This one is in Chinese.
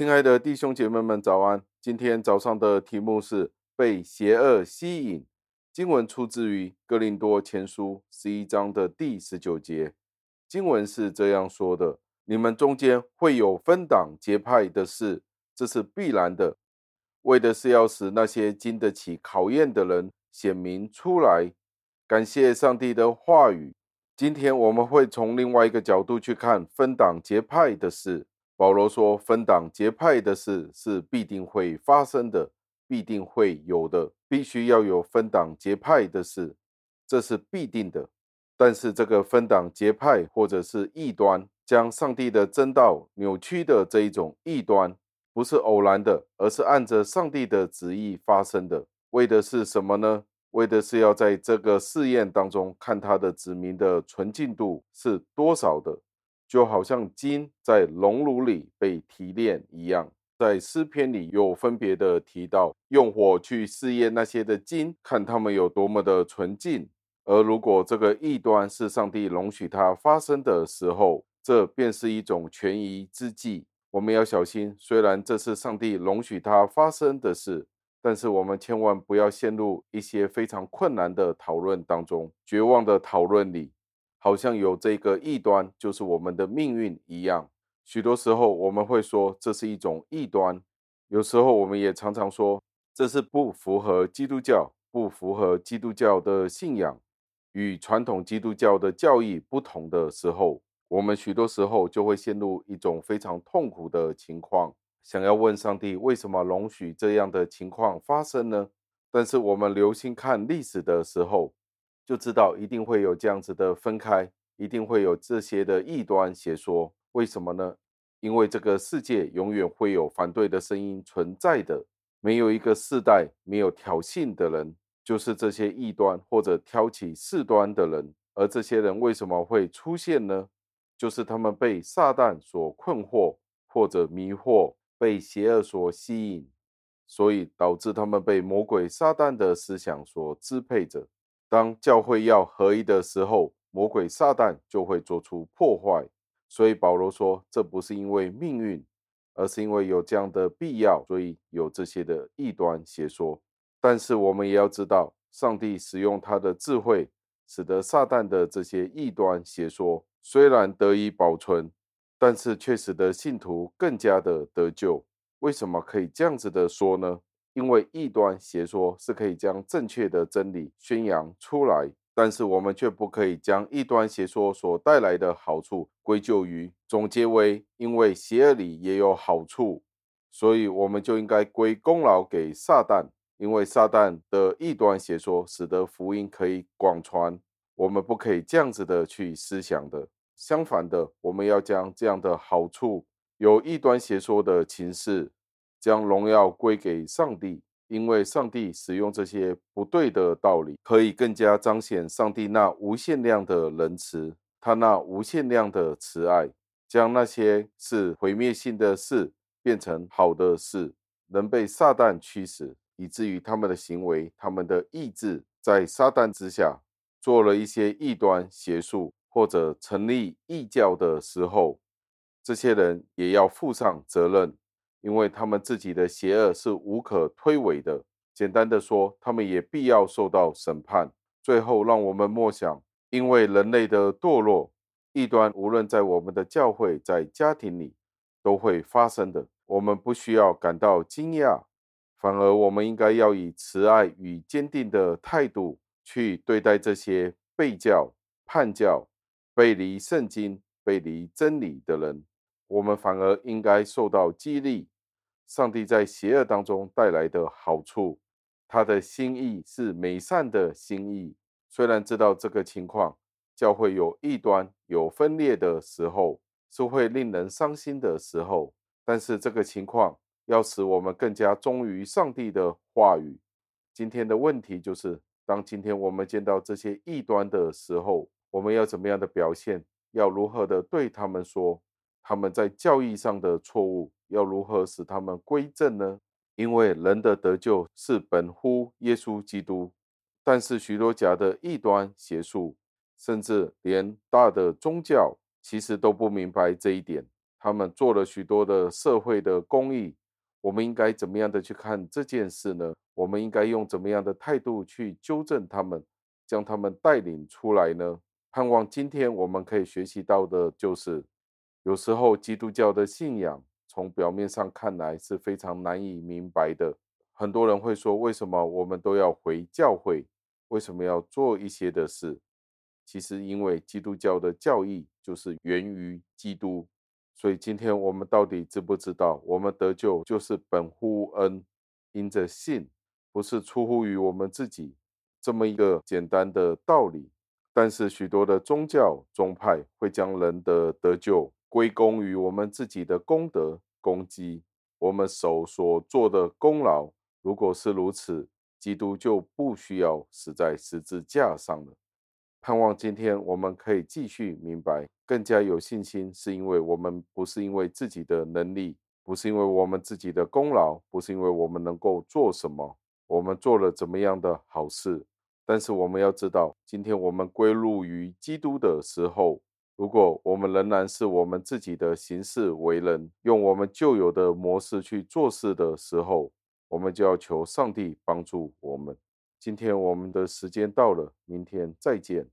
亲爱的弟兄姐妹们，早安！今天早上的题目是被邪恶吸引。经文出自于哥林多前书十一章的第十九节。经文是这样说的：“你们中间会有分党结派的事，这是必然的，为的是要使那些经得起考验的人显明出来。”感谢上帝的话语。今天我们会从另外一个角度去看分党结派的事。保罗说：“分党结派的事是必定会发生的，必定会有的，必须要有分党结派的事，这是必定的。但是这个分党结派或者是异端，将上帝的真道扭曲的这一种异端，不是偶然的，而是按着上帝的旨意发生的。为的是什么呢？为的是要在这个试验当中，看他的子民的纯净度是多少的。”就好像金在熔炉里被提炼一样，在诗篇里又分别的提到，用火去试验那些的金，看他们有多么的纯净。而如果这个异端是上帝容许它发生的时候，这便是一种权宜之计。我们要小心，虽然这是上帝容许它发生的事，但是我们千万不要陷入一些非常困难的讨论当中，绝望的讨论里。好像有这个异端，就是我们的命运一样。许多时候我们会说这是一种异端，有时候我们也常常说这是不符合基督教、不符合基督教的信仰，与传统基督教的教义不同的时候，我们许多时候就会陷入一种非常痛苦的情况，想要问上帝为什么容许这样的情况发生呢？但是我们留心看历史的时候，就知道一定会有这样子的分开，一定会有这些的异端邪说。为什么呢？因为这个世界永远会有反对的声音存在的，没有一个世代没有挑衅的人，就是这些异端或者挑起事端的人。而这些人为什么会出现呢？就是他们被撒旦所困惑或者迷惑，被邪恶所吸引，所以导致他们被魔鬼撒旦的思想所支配着。当教会要合一的时候，魔鬼撒旦就会做出破坏。所以保罗说，这不是因为命运，而是因为有这样的必要，所以有这些的异端邪说。但是我们也要知道，上帝使用他的智慧，使得撒旦的这些异端邪说虽然得以保存，但是却使得信徒更加的得救。为什么可以这样子的说呢？因为异端邪说是可以将正确的真理宣扬出来，但是我们却不可以将异端邪说所带来的好处归咎于总结为，因为邪恶里也有好处，所以我们就应该归功劳给撒旦，因为撒旦的异端邪说使得福音可以广传，我们不可以这样子的去思想的。相反的，我们要将这样的好处，有异端邪说的情势。将荣耀归给上帝，因为上帝使用这些不对的道理，可以更加彰显上帝那无限量的仁慈，他那无限量的慈爱，将那些是毁灭性的事变成好的事，能被撒旦驱使，以至于他们的行为、他们的意志在撒旦之下做了一些异端邪术，或者成立异教的时候，这些人也要负上责任。因为他们自己的邪恶是无可推诿的，简单的说，他们也必要受到审判。最后，让我们默想，因为人类的堕落，异端无论在我们的教会、在家庭里，都会发生的。我们不需要感到惊讶，反而我们应该要以慈爱与坚定的态度去对待这些背教、叛教、背离圣经、背离真理的人。我们反而应该受到激励。上帝在邪恶当中带来的好处，他的心意是美善的心意。虽然知道这个情况，教会有异端、有分裂的时候，是会令人伤心的时候，但是这个情况要使我们更加忠于上帝的话语。今天的问题就是，当今天我们见到这些异端的时候，我们要怎么样的表现？要如何的对他们说？他们在教义上的错误，要如何使他们归正呢？因为人的得救是本乎耶稣基督，但是许多假的异端邪术，甚至连大的宗教，其实都不明白这一点。他们做了许多的社会的公益，我们应该怎么样的去看这件事呢？我们应该用怎么样的态度去纠正他们，将他们带领出来呢？盼望今天我们可以学习到的就是，有时候基督教的信仰从表面上看来是非常难以明白的。很多人会说，为什么我们都要回教会？为什么要做一些的事？其实，因为基督教的教义就是源于基督。所以今天我们到底知不知道，我们得救就是本乎恩，因着信，不是出乎于我们自己这么一个简单的道理。但是许多的宗教宗派会将人的得救归功于我们自己的功德功绩，我们手所做的功劳。如果是如此，基督就不需要死在十字架上了。盼望今天我们可以继续明白，更加有信心，是因为我们不是因为自己的能力，不是因为我们自己的功劳，不是因为我们能够做什么，我们做了怎么样的好事。但是我们要知道，今天我们归入于基督的时候，如果我们仍然是我们自己的行事为人，用我们旧有的模式去做事的时候，我们就要求上帝帮助我们。今天我们的时间到了，明天再见。